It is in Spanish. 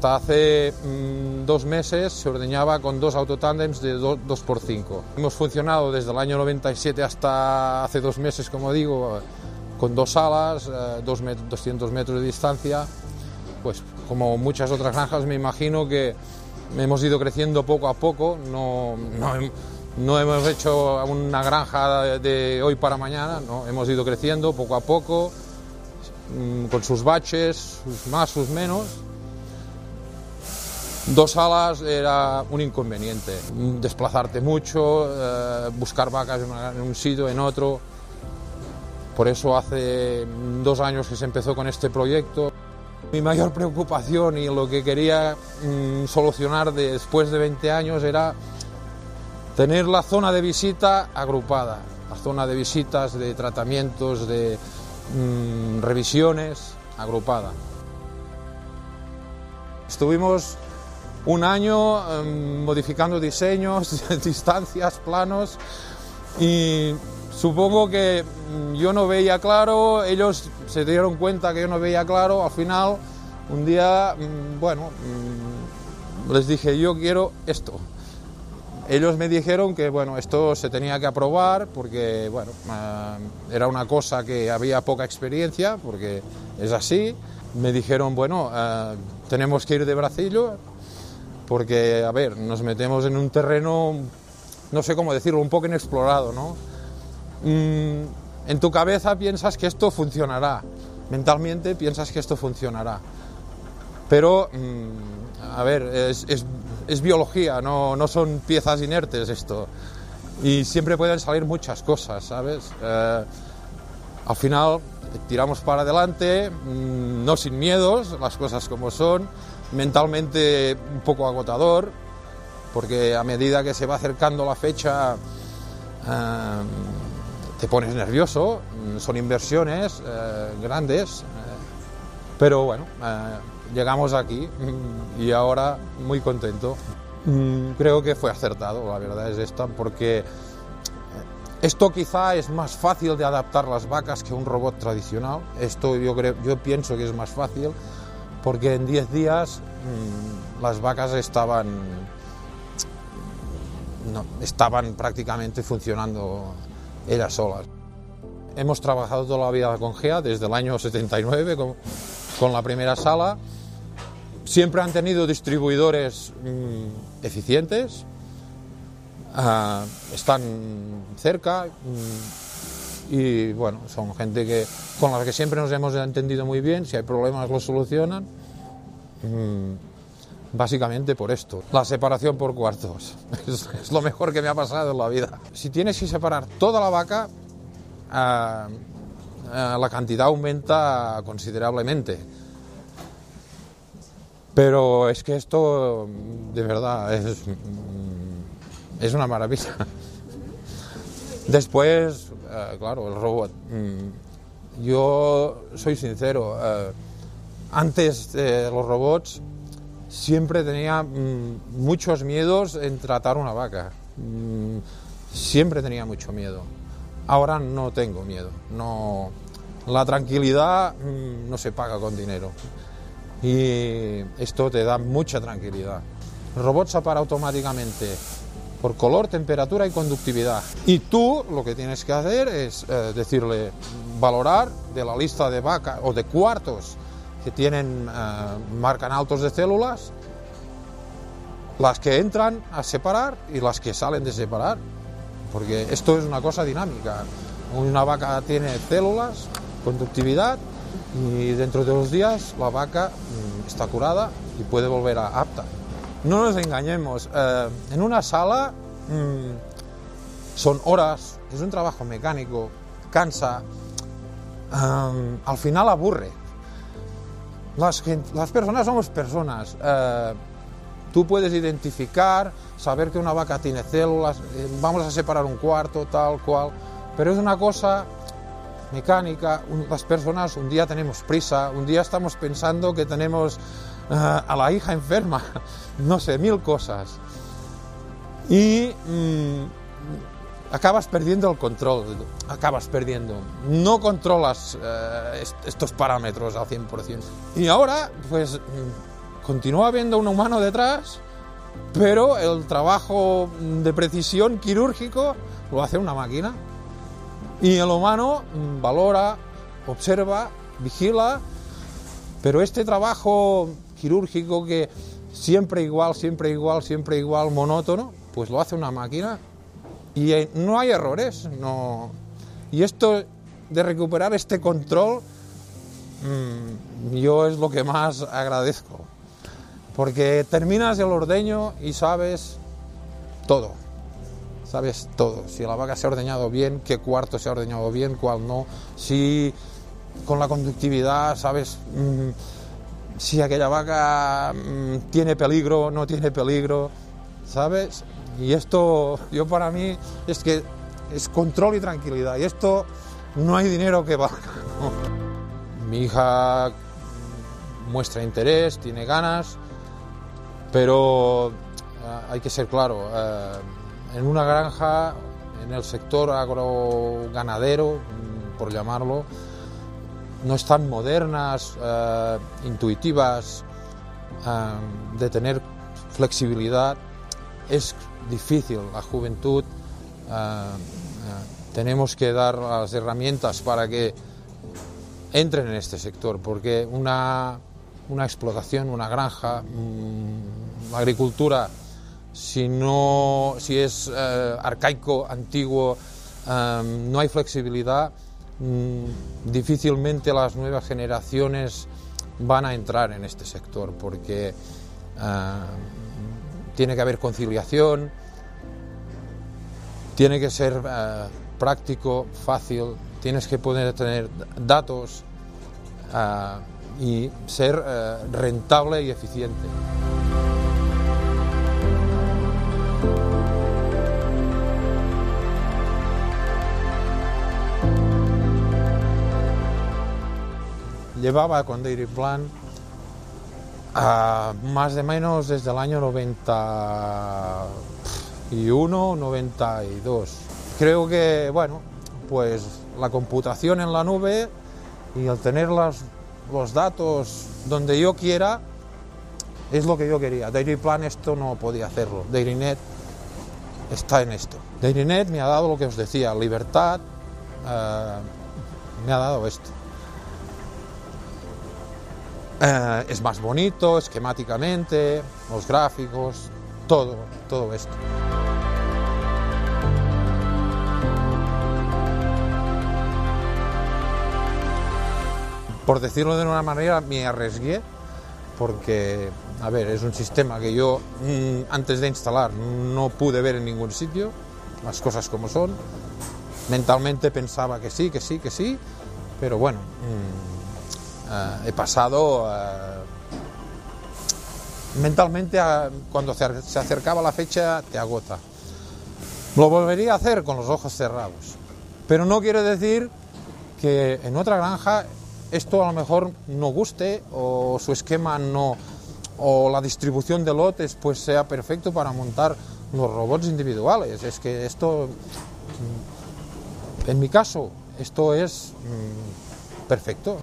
hasta hace mm, dos meses se ordeñaba con dos autotándems de 2x5. Hemos funcionado desde el año 97 hasta hace dos meses, como digo, con dos salas, eh, dos 200 metros de distancia. Pues como muchas otras granjas me imagino que hemos ido creciendo poco a poco, no, no, hemos hecho una granja de hoy para mañana, no, hemos ido creciendo poco a poco, mm, con sus baches, sus más, sus menos. Dos alas era un inconveniente, desplazarte mucho, eh, buscar vacas en un sitio, en otro. Por eso hace dos años que se empezó con este proyecto. Mi mayor preocupación y lo que quería mm, solucionar después de 20 años era tener la zona de visita agrupada, la zona de visitas, de tratamientos, de mm, revisiones agrupada. Estuvimos un año em, modificando diseños, distancias, planos y Supongo que mm, yo no veía claro, ellos se dieron cuenta que yo no veía claro, al final un día, mm, bueno, mm, les dije yo quiero esto. Ellos me dijeron que bueno, esto se tenía que aprobar porque bueno, ah, era una cosa que había poca experiencia, porque es así. Me dijeron, bueno, ah, tenemos que ir de bracillo, porque, a ver, nos metemos en un terreno, no sé cómo decirlo, un poco inexplorado, ¿no? Mm, en tu cabeza piensas que esto funcionará, mentalmente piensas que esto funcionará. Pero, mm, a ver, es, biología, no, no, son piezas inertes esto. Y siempre pueden salir muchas cosas, ¿sabes? Eh, al final tiramos para adelante, mm, no sin miedos, las cosas como son, mentalmente un poco agotador, porque a medida que se va acercando la fecha, eh, te pones nervioso, mm, son inversiones eh, grandes, eh, pero bueno, llegamos aquí mm, y ahora muy contento. Creo que fue acertado, la verdad es esta, porque esto quizá es más fácil de adaptar las vacas que un robot tradicional. Esto yo, creo, yo pienso que es más fácil porque en 10 días las vacas estaban, no, estaban prácticamente funcionando ellas solas. Hemos trabajado toda la vida con GEA desde el año 79 con, la primera sala. Siempre han tenido distribuidores mm, eficientes, ah, están cerca mm, y bueno, son gente que, con la que siempre nos hemos entendido muy bien, si hay problemas los solucionan. Mm, básicamente por esto. La separación por cuartos es, lo mejor que me ha pasado en la vida. Si tienes que separar toda la vaca, ah, la cantidad aumenta considerablemente. Pero es que esto, de verdad, es, mm, es una maravilla. Después, ah, claro, el robot. Mm, yo soy sincero, antes de los robots siempre tenía mm, muchos miedos en tratar una vaca. Mm, siempre tenía mucho miedo. Ahora no tengo miedo. No, la tranquilidad no se paga con dinero. Y esto te da mucha tranquilidad. El robot se para automáticamente por color, temperatura y conductividad. Y tú lo que tienes que hacer es eh, decirle, valorar de la lista de vacas o de cuartos que tienen, eh, marcan altos de células, las que entran a separar y las que salen de separar, porque esto es una cosa dinámica. Una vaca tiene células, conductividad, y dentro de dos días la vaca mm, está curada y puede volver a apta. No nos engañemos, eh, en una sala mm, son horas, es un trabajo mecánico, cansa, eh, al final aburre. Las, personas somos personas. Eh, tú puedes identificar, saber que una vaca tiene células, vamos a separar un cuarto, tal cual, pero es una cosa mecánica. las personas un día tenemos prisa, un día estamos pensando que tenemos eh, a la hija enferma, no sé, mil cosas. Y mm, acabas perdiendo el control, acabas perdiendo. No controlas eh, estos parámetros al 100%. Y ahora, pues, continúa habiendo un humano detrás, pero el trabajo de precisión quirúrgico lo hace una máquina. Y el humano mm, valora, observa, vigila, pero este trabajo quirúrgico que siempre igual, siempre igual, siempre igual, monótono, pues lo hace una máquina y eh, no hay errores. No. Y esto de recuperar este control, mm, yo es lo que más agradezco, porque terminas el ordeño y sabes todo sabes todo. Si la vaca se ha ordeñado bien, qué cuarto se ha ordeñado bien, cuál no. Si con la conductividad sabes mm, si aquella vaca mm, tiene peligro, no tiene peligro, ¿sabes? Y esto, yo para mí, es que es control y tranquilidad. Y esto no hay dinero que valga. Mi hija muestra interés, tiene ganas, pero eh, hay que ser claro. Eh, en una granja, en el sector agroganadero, mm, por llamarlo, no están modernas, eh, intuitivas, eh, de tener flexibilidad, es difícil. La juventud eh, tenemos que dar las herramientas para que entren en este sector, porque una, una explotación, una granja, mm, agricultura si, no, si es arcaico, antiguo, no hay flexibilidad, difícilmente las nuevas generaciones van a entrar en este sector porque eh, tiene que haber conciliación, tiene que ser eh, práctico, fácil, tienes que poder tener datos y ser rentable y eficiente. Llevaba con Dairy Plan más de menos desde el año 91, 92. Creo que, bueno, pues la computación en la nube y el tener los datos donde yo quiera es lo que yo quería. Dairyplan esto no podía hacerlo. DairyNet está en esto. DairyNet me ha dado lo que os decía, libertad, uh, me ha dado esto. Eh, es más bonito esquemáticamente, los gráficos, todo, todo esto. Por decirlo de una manera, me arriesgué porque, a ver, es un sistema que yo mm, antes de instalar no pude ver en ningún sitio, las cosas como son. Mentalmente pensaba que sí, que sí, que sí, pero bueno, mm, eh, he pasado eh, mentalmente cuando se acercaba la fecha te agota. Lo volvería a hacer con los ojos cerrados, pero no quiere decir que en otra granja esto a lo mejor no guste o su esquema no o la distribución de lotes pues sea perfecto para montar los robots individuales. Es que esto, en mi caso, esto es mm, perfecto.